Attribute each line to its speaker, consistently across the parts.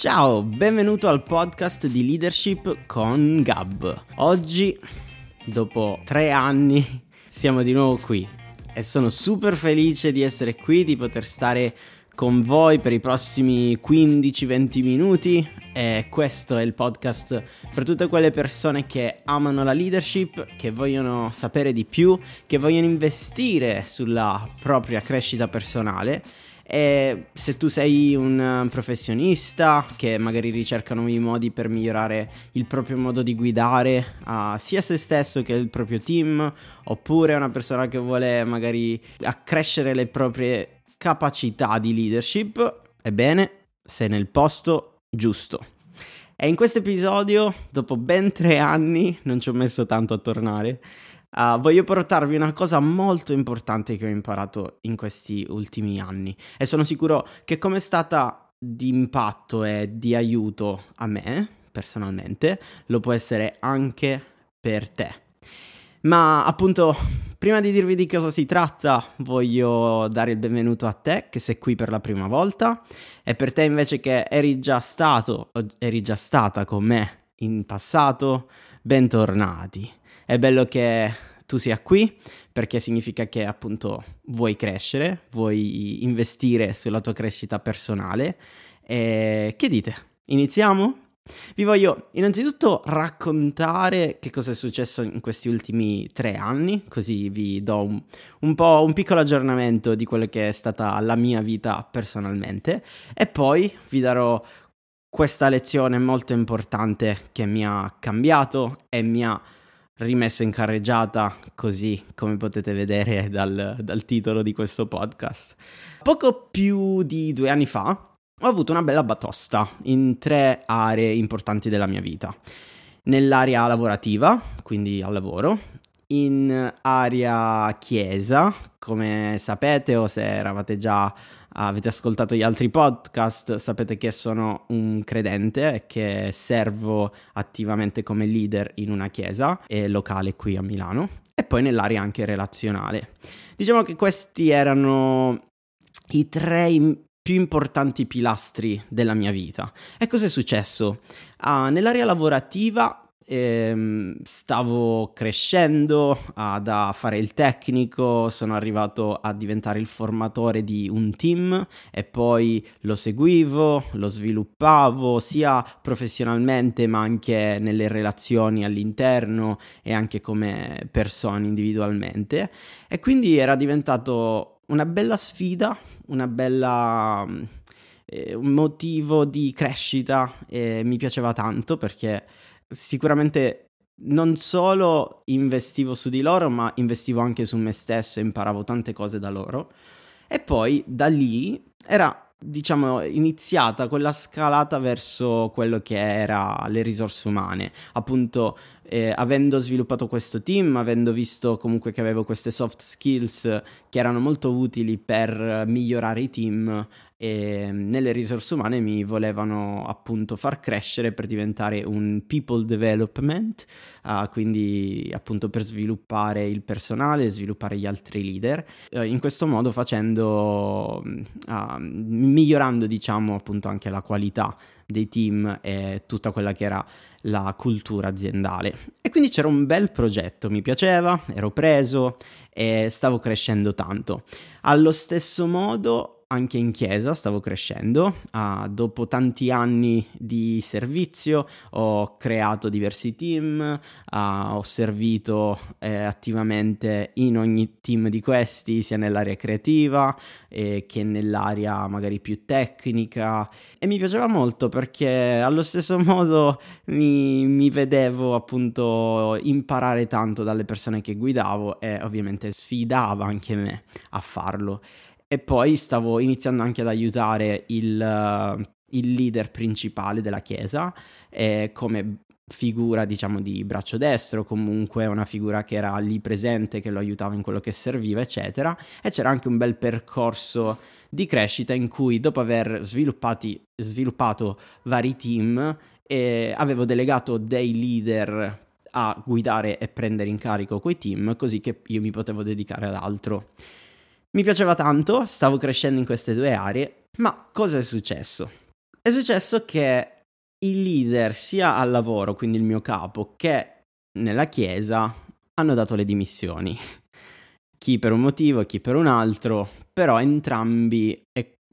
Speaker 1: Ciao, benvenuto al podcast di leadership con Gab. Oggi, dopo tre anni, siamo di nuovo qui e sono super felice di essere qui, di poter stare con voi per i prossimi 15-20 minuti e questo è il podcast per tutte quelle persone che amano la leadership, che vogliono sapere di più, che vogliono investire sulla propria crescita personale e se tu sei un professionista che magari ricerca nuovi modi per migliorare il proprio modo di guidare uh, sia se stesso che il proprio team, oppure una persona che vuole magari accrescere le proprie capacità di leadership, ebbene, sei nel posto giusto. E in questo episodio, dopo ben tre anni, non ci ho messo tanto a tornare, uh, voglio portarvi una cosa molto importante che ho imparato in questi ultimi anni. E sono sicuro che come è stata di impatto e di aiuto a me, personalmente, lo può essere anche per te. Ma appunto, prima di dirvi di cosa si tratta, voglio dare il benvenuto a te che sei qui per la prima volta e per te invece che eri già stato o eri già stata con me in passato, bentornati. È bello che tu sia qui perché significa che appunto vuoi crescere, vuoi investire sulla tua crescita personale. E che dite? Iniziamo? Vi voglio innanzitutto raccontare che cosa è successo in questi ultimi tre anni, così vi do un, un po' un piccolo aggiornamento di quella che è stata la mia vita personalmente e poi vi darò questa lezione molto importante che mi ha cambiato e mi ha rimesso in carreggiata, così come potete vedere dal, dal titolo di questo podcast. Poco più di due anni fa, ho avuto una bella batosta in tre aree importanti della mia vita. Nell'area lavorativa, quindi al lavoro, in area chiesa, come sapete o se eravate già avete ascoltato gli altri podcast, sapete che sono un credente e che servo attivamente come leader in una chiesa locale qui a Milano e poi nell'area anche relazionale. Diciamo che questi erano i tre più importanti pilastri della mia vita. E cosa è successo? Uh, nell'area lavorativa ehm, stavo crescendo da fare il tecnico, sono arrivato a diventare il formatore di un team e poi lo seguivo, lo sviluppavo sia professionalmente ma anche nelle relazioni all'interno e anche come persona individualmente. E quindi era diventato una bella sfida, una bella eh, un motivo di crescita e mi piaceva tanto perché sicuramente non solo investivo su di loro, ma investivo anche su me stesso e imparavo tante cose da loro. E poi da lì era diciamo, iniziata quella scalata verso quello che era le risorse umane. Appunto, eh, avendo sviluppato questo team, avendo visto comunque che avevo queste soft skills che erano molto utili per migliorare i team, e nelle risorse umane mi volevano appunto far crescere per diventare un people development, uh, quindi appunto per sviluppare il personale, sviluppare gli altri leader, uh, in questo modo facendo, uh, migliorando diciamo appunto anche la qualità dei team e tutta quella che era la cultura aziendale. E quindi c'era un bel progetto, mi piaceva, ero preso e stavo crescendo tanto. Allo stesso modo anche in chiesa stavo crescendo, uh, dopo tanti anni di servizio ho creato diversi team, uh, ho servito eh, attivamente in ogni team di questi, sia nell'area creativa eh, che nell'area magari più tecnica e mi piaceva molto perché allo stesso modo mi, mi vedevo appunto imparare tanto dalle persone che guidavo e ovviamente sfidava anche me a farlo. E poi stavo iniziando anche ad aiutare il, uh, il leader principale della chiesa eh, come figura, diciamo, di braccio destro, comunque una figura che era lì presente, che lo aiutava in quello che serviva, eccetera. E c'era anche un bel percorso di crescita in cui dopo aver sviluppato vari team eh, avevo delegato dei leader a guidare e prendere in carico quei team così che io mi potevo dedicare ad altro. Mi piaceva tanto, stavo crescendo in queste due aree, ma cosa è successo? È successo che i leader sia al lavoro, quindi il mio capo, che nella chiesa hanno dato le dimissioni. Chi per un motivo, chi per un altro, però entrambi,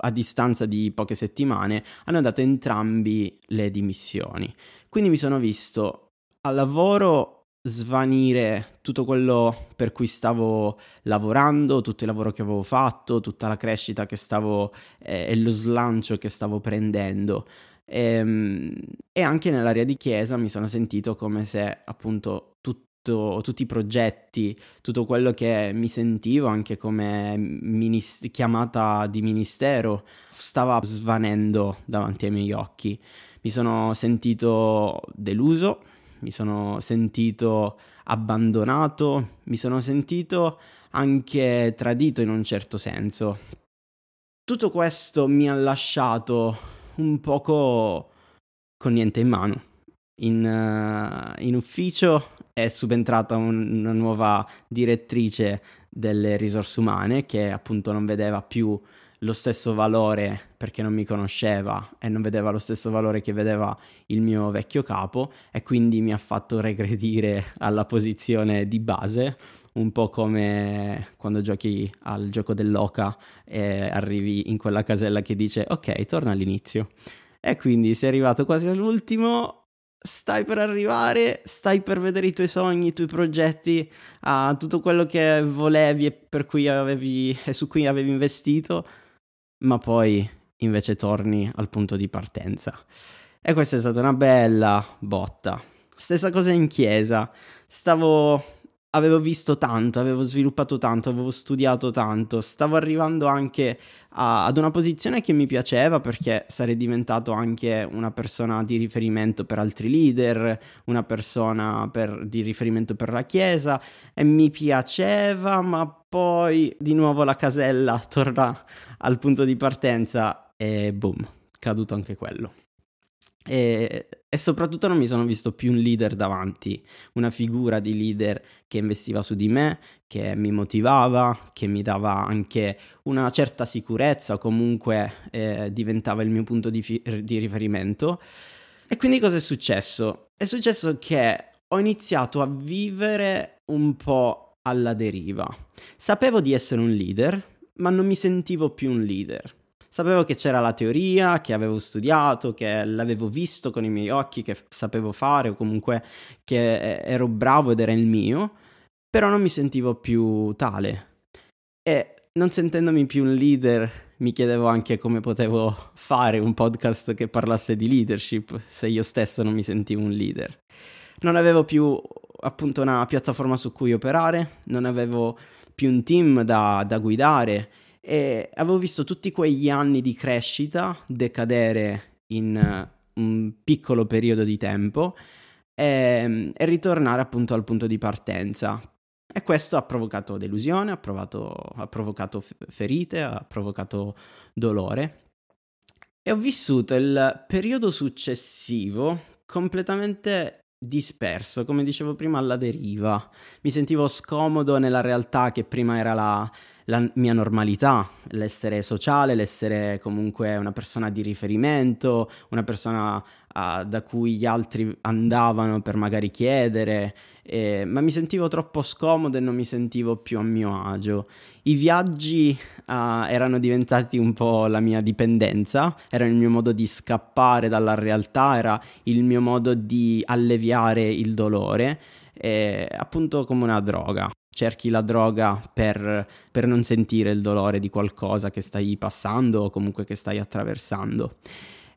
Speaker 1: a distanza di poche settimane, hanno dato entrambi le dimissioni. Quindi mi sono visto al lavoro svanire tutto quello per cui stavo lavorando, tutto il lavoro che avevo fatto, tutta la crescita che stavo eh, e lo slancio che stavo prendendo. E, ehm, e, anche nell'area di chiesa mi sono sentito come se appunto tutto, tutti i progetti, tutto quello che mi sentivo anche come minis- chiamata di ministero stava svanendo davanti ai miei occhi. Mi sono sentito deluso mi sono sentito abbandonato, mi sono sentito anche tradito in un certo senso. Tutto questo mi ha lasciato un poco con niente in mano. In, uh, in ufficio è subentrata un, una nuova direttrice delle risorse umane che appunto non vedeva più lo stesso valore perché non mi conosceva e non vedeva lo stesso valore che vedeva il mio vecchio capo e quindi mi ha fatto regredire alla posizione di base, un po' come quando giochi al gioco dell'oca e arrivi in quella casella che dice ok, torna all'inizio. E quindi sei arrivato quasi all'ultimo, stai per arrivare, stai per vedere i tuoi sogni, i tuoi progetti, uh, tutto quello che volevi e, per cui avevi, e su cui avevi investito ma poi invece torni al punto di partenza. E questa è stata una bella botta. Stessa cosa in chiesa. Stavo avevo visto tanto, avevo sviluppato tanto, avevo studiato tanto, stavo arrivando anche a, ad una posizione che mi piaceva perché sarei diventato anche una persona di riferimento per altri leader, una persona per, di riferimento per la Chiesa e mi piaceva, ma poi di nuovo la casella torna al punto di partenza e boom, caduto anche quello. E, e, soprattutto non mi sono visto più un leader davanti, una figura di leader che investiva su di me, che mi motivava, che mi dava anche una certa sicurezza o comunque eh, diventava il mio punto di, fi- di riferimento. E quindi cosa è successo? È successo che ho iniziato a vivere un po' alla deriva. Sapevo di essere un leader, ma non mi sentivo più un leader. Sapevo che c'era la teoria, che avevo studiato, che l'avevo visto con i miei occhi, che sapevo fare o comunque che ero bravo ed era il mio, però non mi sentivo più tale. E non sentendomi più un leader, mi chiedevo anche come potevo fare un podcast che parlasse di leadership se io stesso non mi sentivo un leader. Non avevo più appunto una piattaforma su cui operare, non avevo più un team da, da guidare e avevo visto tutti quegli anni di crescita decadere in uh, un piccolo periodo di tempo e, e, ritornare appunto al punto di partenza. E questo ha provocato delusione, ha, provato, ha provocato ferite, ha provocato dolore. E ho vissuto il periodo successivo completamente disperso, come dicevo prima, alla deriva. Mi sentivo scomodo nella realtà che prima era la, la mia normalità, l'essere sociale, l'essere comunque una persona di riferimento, una persona uh, da cui gli altri andavano per magari chiedere, eh, ma mi sentivo troppo scomodo e non mi sentivo più a mio agio. I viaggi uh, erano diventati un po' la mia dipendenza, era il mio modo di scappare dalla realtà, era il mio modo di alleviare il dolore, eh, appunto come una droga cerchi la droga per, per, non sentire il dolore di qualcosa che stai passando o comunque che stai attraversando.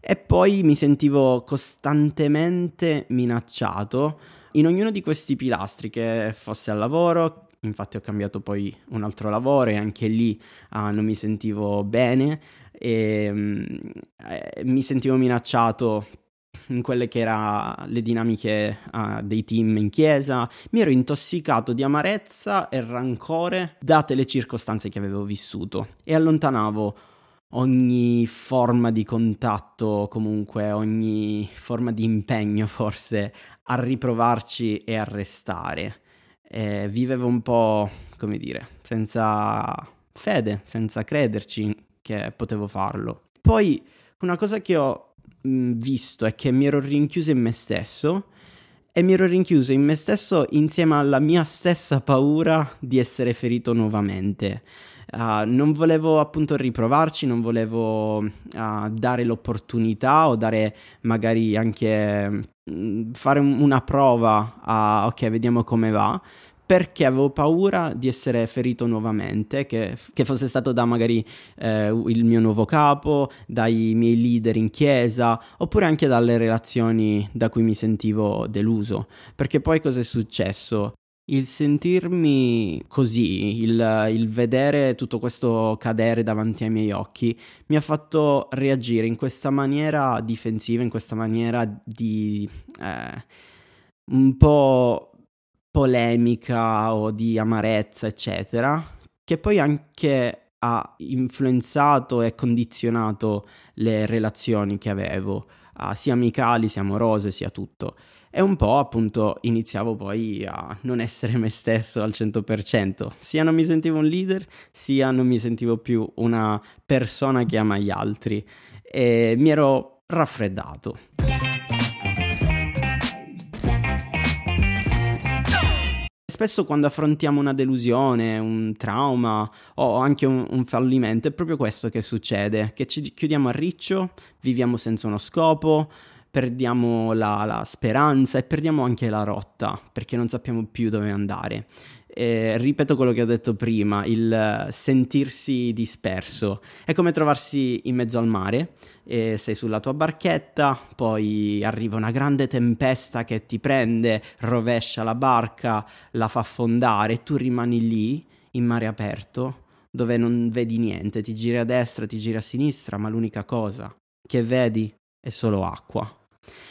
Speaker 1: E poi mi sentivo costantemente minacciato in ognuno di questi pilastri, che fosse al lavoro, infatti ho cambiato poi un altro lavoro e anche lì uh, non mi sentivo bene e um, eh, mi sentivo minacciato in quelle che erano le dinamiche uh, dei team in chiesa, mi ero intossicato di amarezza e rancore date le circostanze che avevo vissuto e allontanavo ogni forma di contatto, comunque ogni forma di impegno forse a riprovarci e a restare. E vivevo un po', come dire, senza fede, senza crederci che potevo farlo. Poi una cosa che ho mh, visto è che mi ero rinchiuso in me stesso e mi ero rinchiuso in me stesso insieme alla mia stessa paura di essere ferito nuovamente. Uh, non volevo appunto riprovarci, non volevo uh, dare l'opportunità o dare magari anche mh, fare un, una prova a ok, vediamo come va perché avevo paura di essere ferito nuovamente, che, che fosse stato da magari eh, il mio nuovo capo, dai miei leader in chiesa, oppure anche dalle relazioni da cui mi sentivo deluso. Perché poi cosa è successo? Il sentirmi così, il, il, vedere tutto questo cadere davanti ai miei occhi, mi ha fatto reagire in questa maniera difensiva, in questa maniera di... Eh, un po' polemica o di amarezza, eccetera, che poi anche ha influenzato e condizionato le relazioni che avevo, sia amicali, sia amorose, sia tutto. E un po' appunto iniziavo poi a non essere me stesso al 100%, sia non mi sentivo un leader, sia non mi sentivo più una persona che ama gli altri e mi ero raffreddato. Spesso quando affrontiamo una delusione, un trauma o anche un, un, fallimento è proprio questo che succede, che ci chiudiamo a riccio, viviamo senza uno scopo, perdiamo la, la speranza e perdiamo anche la rotta perché non sappiamo più dove andare. Eh, ripeto quello che ho detto prima, il sentirsi disperso. È come trovarsi in mezzo al mare, eh, sei sulla tua barchetta, poi arriva una grande tempesta che ti prende, rovescia la barca, la fa affondare e tu rimani lì, in mare aperto, dove non vedi niente, ti giri a destra, ti giri a sinistra, ma l'unica cosa che vedi è solo acqua.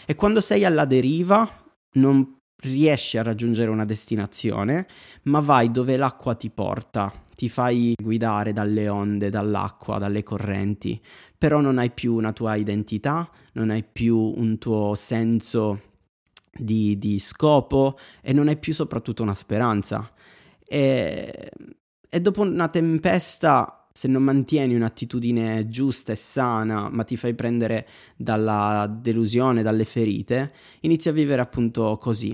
Speaker 1: E quando sei alla deriva non riesci a raggiungere una destinazione, ma vai dove l'acqua ti porta, ti fai guidare dalle onde, dall'acqua, dalle correnti, però non hai più una tua identità, non hai più un tuo senso di, di scopo e non hai più soprattutto una speranza. E, e dopo una tempesta se non mantieni un'attitudine giusta e sana, ma ti fai prendere dalla delusione, dalle ferite, inizi a vivere appunto così.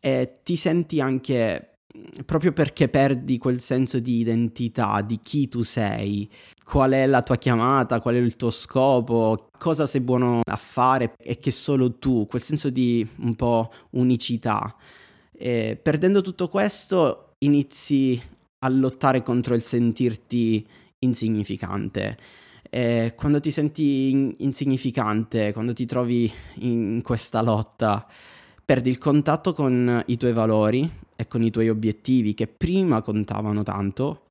Speaker 1: E ti senti anche proprio perché perdi quel senso di identità, di chi tu sei, qual è la tua chiamata, qual è il tuo scopo, cosa sei buono a fare e che solo tu, quel senso di un po' unicità. E perdendo tutto questo inizi a lottare contro il sentirti insignificante. E quando ti senti in- insignificante, quando ti trovi in questa lotta, perdi il contatto con i tuoi valori e con i tuoi obiettivi che prima contavano tanto,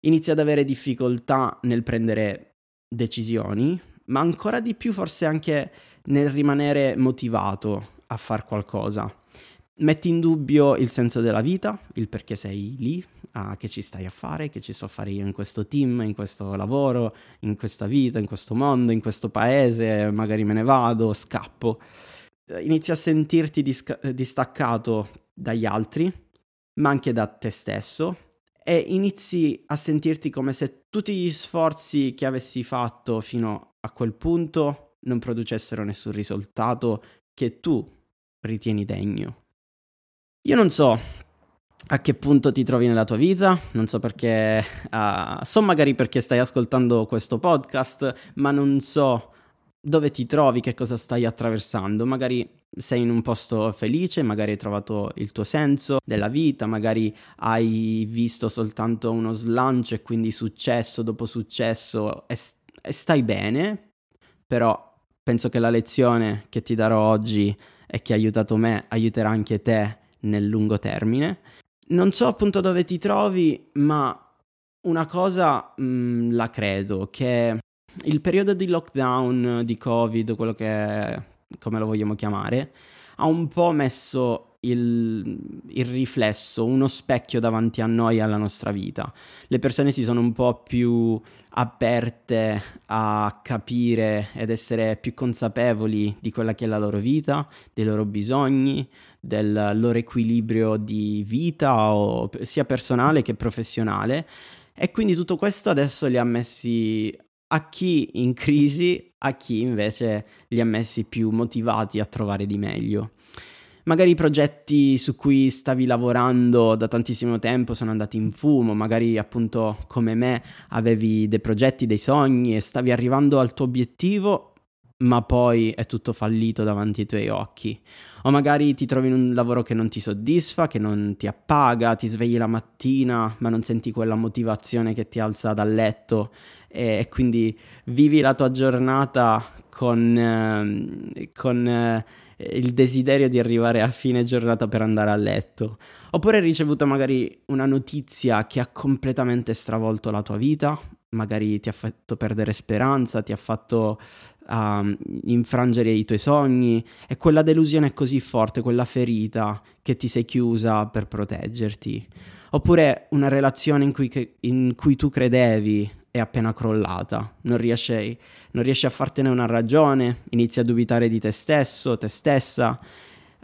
Speaker 1: inizi ad avere difficoltà nel prendere decisioni, ma ancora di più forse anche nel rimanere motivato a fare qualcosa. Metti in dubbio il senso della vita, il perché sei lì, ah, che ci stai a fare, che ci sto a fare io in questo team, in questo lavoro, in questa vita, in questo mondo, in questo paese, magari me ne vado, scappo. Eh, inizi a sentirti disca- distaccato dagli altri, ma anche da te stesso, e inizi a sentirti come se tutti gli sforzi che avessi fatto fino a quel punto non producessero nessun risultato che tu ritieni degno. Io non so a che punto ti trovi nella tua vita, non so perché, uh, so magari perché stai ascoltando questo podcast, ma non so dove ti trovi, che cosa stai attraversando, magari sei in un posto felice, magari hai trovato il tuo senso della vita, magari hai visto soltanto uno slancio e quindi successo dopo successo e, e stai bene, però penso che la lezione che ti darò oggi e che ha aiutato me aiuterà anche te nel lungo termine. Non so appunto dove ti trovi, ma una cosa mh, mm, la credo, che il periodo di lockdown, di Covid, quello che come lo vogliamo chiamare, ha un po' messo il, il, riflesso, uno specchio davanti a noi e alla nostra vita. Le persone si sono un po' più aperte a capire ed essere più consapevoli di quella che è la loro vita, dei loro bisogni, del loro equilibrio di vita, o, sia personale che professionale. E quindi tutto questo adesso li ha messi a chi in crisi, a chi invece li ha messi più motivati a trovare di meglio. Magari i progetti su cui stavi lavorando da tantissimo tempo sono andati in fumo, magari appunto come me avevi dei progetti, dei sogni e stavi arrivando al tuo obiettivo, ma poi è tutto fallito davanti ai tuoi occhi. O magari ti trovi in un lavoro che non ti soddisfa, che non ti appaga, ti svegli la mattina, ma non senti quella motivazione che ti alza dal letto e quindi vivi la tua giornata con, eh, con eh, il desiderio di arrivare a fine giornata per andare a letto. Oppure hai ricevuto magari una notizia che ha completamente stravolto la tua vita, magari ti ha fatto perdere speranza, ti ha fatto uh, infrangere i tuoi sogni e quella delusione è così forte, quella ferita che ti sei chiusa per proteggerti. Oppure una relazione in cui, in cui tu credevi è appena crollata, non riesci, non riesci a fartene una ragione, inizi a dubitare di te stesso, te stessa,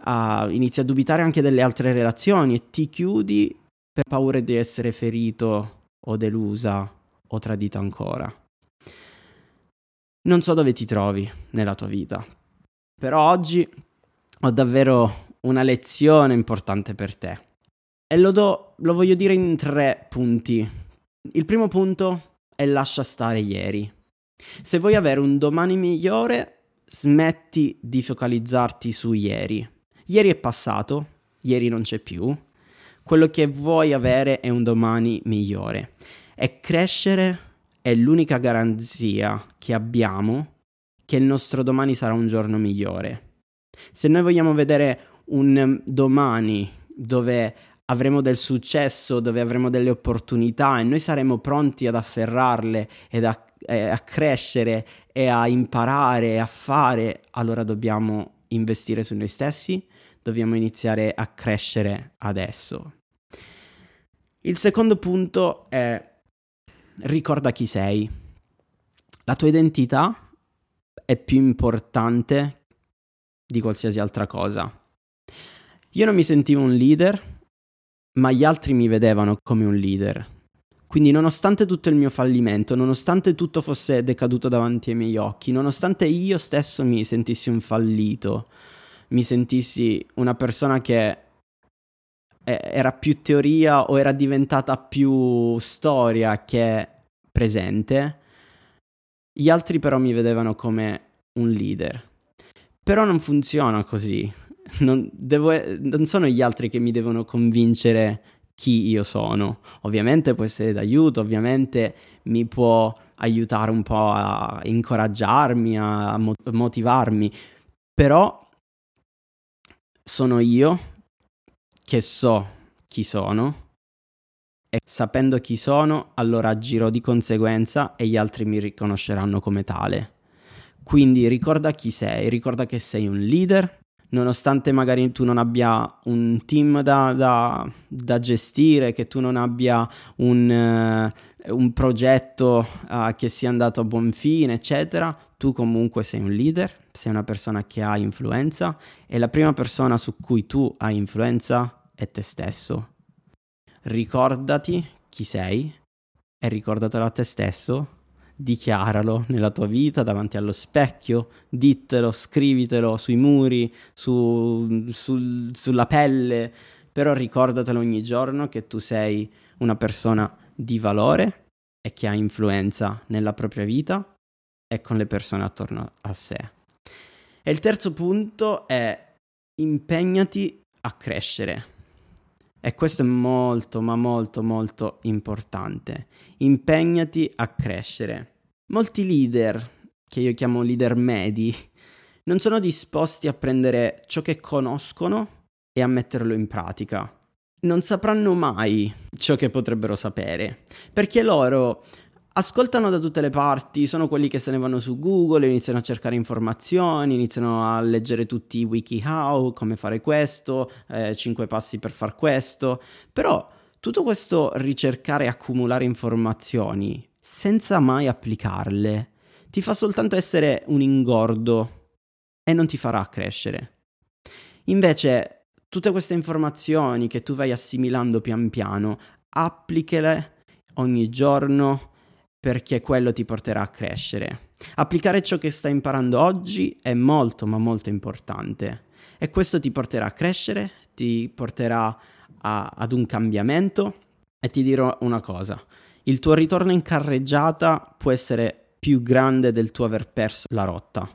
Speaker 1: uh, inizi a dubitare anche delle altre relazioni e ti chiudi per paura di essere ferito o delusa o tradita ancora. Non so dove ti trovi nella tua vita, però oggi ho davvero una lezione importante per te. E lo, do, lo voglio dire in tre punti. Il primo punto è lascia stare ieri. Se vuoi avere un domani migliore, smetti di focalizzarti su ieri. Ieri è passato, ieri non c'è più. Quello che vuoi avere è un domani migliore. E crescere è l'unica garanzia che abbiamo che il nostro domani sarà un giorno migliore. Se noi vogliamo vedere un domani dove avremo del successo, dove avremo delle opportunità e noi saremo pronti ad afferrarle ed a, eh, a crescere e a imparare e a fare, allora dobbiamo investire su noi stessi, dobbiamo iniziare a crescere adesso. Il secondo punto è ricorda chi sei. La tua identità è più importante di qualsiasi altra cosa. Io non mi sentivo un leader, ma gli altri mi vedevano come un leader. Quindi nonostante tutto il mio fallimento, nonostante tutto fosse decaduto davanti ai miei occhi, nonostante io stesso mi sentissi un fallito, mi sentissi una persona che era più teoria o era diventata più storia che presente. Gli altri però mi vedevano come un leader. Però non funziona così. Non, devo, non sono gli altri che mi devono convincere chi io sono. Ovviamente può essere d'aiuto, ovviamente mi può aiutare un po' a incoraggiarmi, a motivarmi, però sono io che so chi sono e sapendo chi sono, allora agirò di conseguenza e gli altri mi riconosceranno come tale. Quindi ricorda chi sei, ricorda che sei un leader, nonostante magari tu non abbia un team da, da, da gestire, che tu non abbia un, uh, un progetto uh, che sia andato a buon fine, eccetera, tu comunque sei un leader, sei una persona che ha influenza e la prima persona su cui tu hai influenza è te stesso. Ricordati chi sei e ricordatelo a te stesso, dichiaralo nella tua vita davanti allo specchio, dittelo, scrivitelo sui muri, su, sul, sulla pelle, però ricordatelo ogni giorno che tu sei una persona di valore e che ha influenza nella propria vita e con le persone attorno a sé. E il terzo punto è impegnati a crescere. E questo è molto, ma molto, molto importante. Impegnati a crescere. Molti leader, che io chiamo leader medi, non sono disposti a prendere ciò che conoscono e a metterlo in pratica. Non sapranno mai ciò che potrebbero sapere, perché loro ascoltano da tutte le parti, sono quelli che se ne vanno su Google, iniziano a cercare informazioni, iniziano a leggere tutti i WikiHow, come fare questo, eh, 5 passi per far questo, però tutto questo ricercare e accumulare informazioni senza mai applicarle ti fa soltanto essere un ingordo e non ti farà crescere. Invece, tutte queste informazioni che tu vai assimilando pian piano, applichele ogni giorno perché quello ti porterà a crescere. Applicare ciò che stai imparando oggi è molto ma molto importante e questo ti porterà a crescere, ti porterà a, ad un cambiamento e ti dirò una cosa, il tuo ritorno in carreggiata può essere più grande del tuo aver perso la rotta.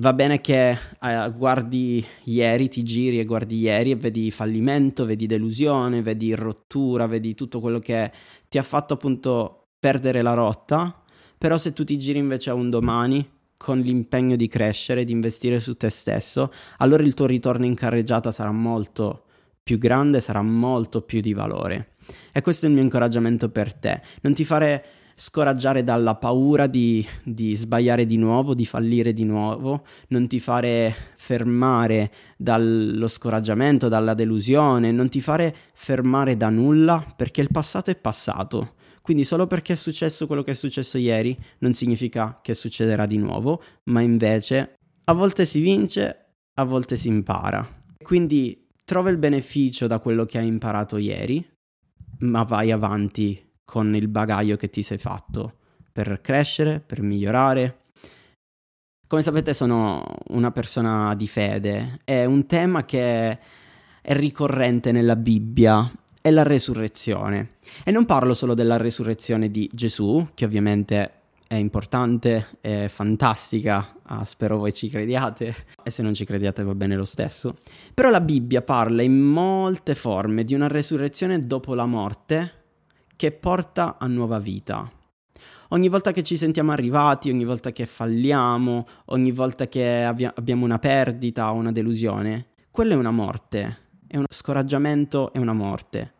Speaker 1: Va bene che eh, guardi ieri, ti giri e guardi ieri e vedi fallimento, vedi delusione, vedi rottura, vedi tutto quello che ti ha fatto appunto perdere la rotta, però se tu ti giri invece a un domani con l'impegno di crescere, di investire su te stesso, allora il tuo ritorno in carreggiata sarà molto più grande, sarà molto più di valore. E questo è il mio incoraggiamento per te. Non ti fare scoraggiare dalla paura di, di, sbagliare di nuovo, di fallire di nuovo, non ti fare fermare dallo scoraggiamento, dalla delusione, non ti fare fermare da nulla perché il passato è passato. Quindi solo perché è successo quello che è successo ieri non significa che succederà di nuovo, ma invece a volte si vince, a volte si impara. Quindi trova il beneficio da quello che hai imparato ieri, ma vai avanti con il bagaglio che ti sei fatto per crescere, per migliorare. Come sapete sono una persona di fede, è un tema che è ricorrente nella Bibbia è la resurrezione. E non parlo solo della resurrezione di Gesù, che ovviamente è importante, è fantastica, ah, spero voi ci crediate, e se non ci crediate va bene lo stesso. Però la Bibbia parla in molte forme di una resurrezione dopo la morte che porta a nuova vita. Ogni volta che ci sentiamo arrivati, ogni volta che falliamo, ogni volta che abbia- abbiamo una perdita o una delusione, quella è una morte, è uno scoraggiamento, è una morte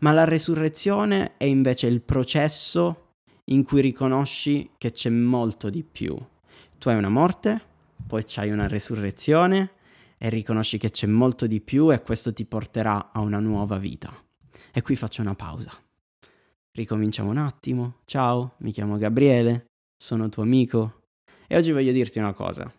Speaker 1: ma la resurrezione è invece il processo in cui riconosci che c'è molto di più. Tu hai una morte, poi c'hai una resurrezione e riconosci che c'è molto di più e questo ti porterà a una nuova vita. E qui faccio una pausa. Ricominciamo un attimo. Ciao, mi chiamo Gabriele, sono tuo amico e oggi voglio dirti una cosa.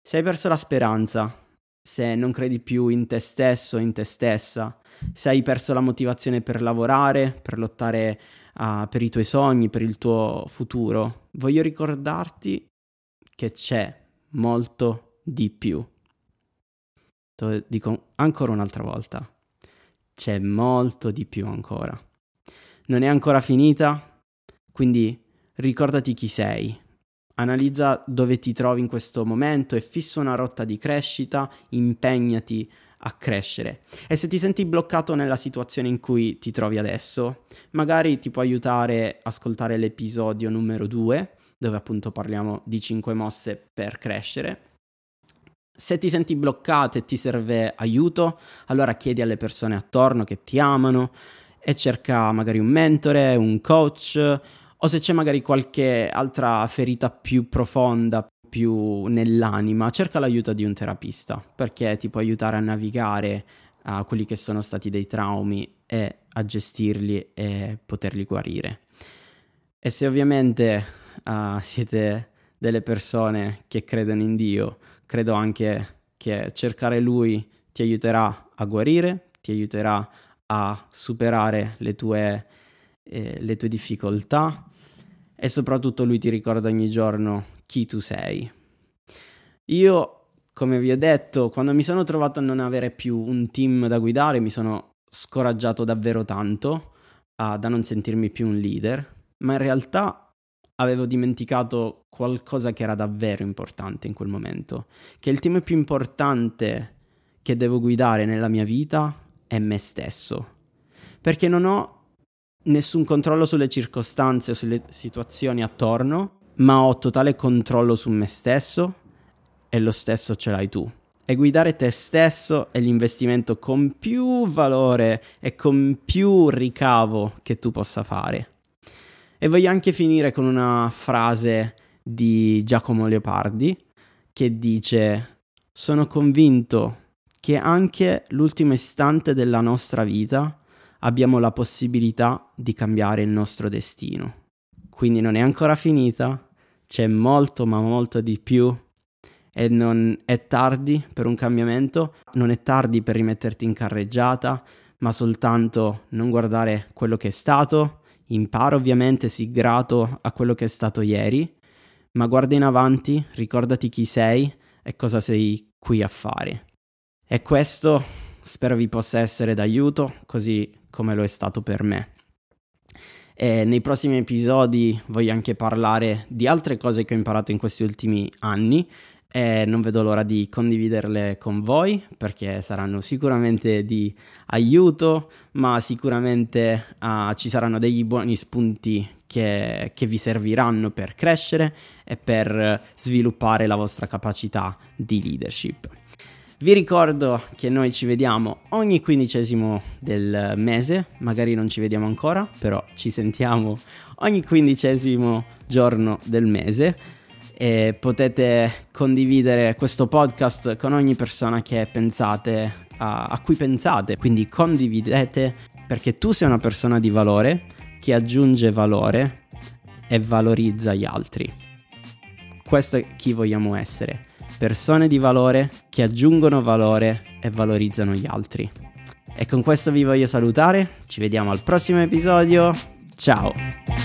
Speaker 1: Se hai perso la speranza, se non credi più in te stesso, in te stessa, se hai perso la motivazione per lavorare, per lottare uh, per i tuoi sogni, per il tuo futuro, voglio ricordarti che c'è molto di più. Te lo dico ancora un'altra volta. C'è molto di più ancora. Non è ancora finita, quindi ricordati chi sei. Analizza dove ti trovi in questo momento e fissa una rotta di crescita, impegnati a crescere. E se ti senti bloccato nella situazione in cui ti trovi adesso, magari ti può aiutare ascoltare l'episodio numero 2, dove appunto parliamo di 5 mosse per crescere. Se ti senti bloccato e ti serve aiuto, allora chiedi alle persone attorno che ti amano e cerca magari un mentore, un coach o se c'è magari qualche altra ferita più profonda, più nell'anima, cerca l'aiuto di un terapista perché ti può aiutare a navigare a quelli che sono stati dei traumi e a gestirli e poterli guarire. E se ovviamente uh, siete delle persone che credono in Dio, credo anche che cercare Lui ti aiuterà a guarire, ti aiuterà a superare le tue, eh, le tue difficoltà e soprattutto Lui ti ricorda ogni giorno chi tu sei. Io, come vi ho detto, quando mi sono trovato a non avere più un team da guidare, mi sono scoraggiato davvero tanto uh, da non sentirmi più un leader, ma in realtà avevo dimenticato qualcosa che era davvero importante in quel momento, che il team più importante che devo guidare nella mia vita è me stesso, perché non ho nessun controllo sulle circostanze o sulle situazioni attorno ma ho totale controllo su me stesso e lo stesso ce l'hai tu. E guidare te stesso è l'investimento con più valore e con più ricavo che tu possa fare. E voglio anche finire con una frase di Giacomo Leopardi che dice sono convinto che anche l'ultimo istante della nostra vita abbiamo la possibilità di cambiare il nostro destino. Quindi non è ancora finita, c'è molto ma molto di più e non è tardi per un cambiamento, non è tardi per rimetterti in carreggiata, ma soltanto non guardare quello che è stato, Impara ovviamente, sii grato a quello che è stato ieri, ma guarda in avanti, ricordati chi sei e cosa sei qui a fare. E questo spero vi possa essere d'aiuto, così come lo è stato per me. E nei prossimi episodi voglio anche parlare di altre cose che ho imparato in questi ultimi anni e non vedo l'ora di condividerle con voi perché saranno sicuramente di aiuto, ma sicuramente uh, ci saranno degli buoni spunti che, che, vi serviranno per crescere e per sviluppare la vostra capacità di leadership. Vi ricordo che noi ci vediamo ogni quindicesimo del mese, magari non ci vediamo ancora, però ci sentiamo ogni quindicesimo giorno del mese. E potete condividere questo podcast con ogni persona pensate, a, a cui pensate, quindi condividete perché tu sei una persona di valore che aggiunge valore e valorizza gli altri. Questo è chi vogliamo essere, persone di valore che aggiungono valore e valorizzano gli altri. E con questo vi voglio salutare, ci vediamo al prossimo episodio, ciao!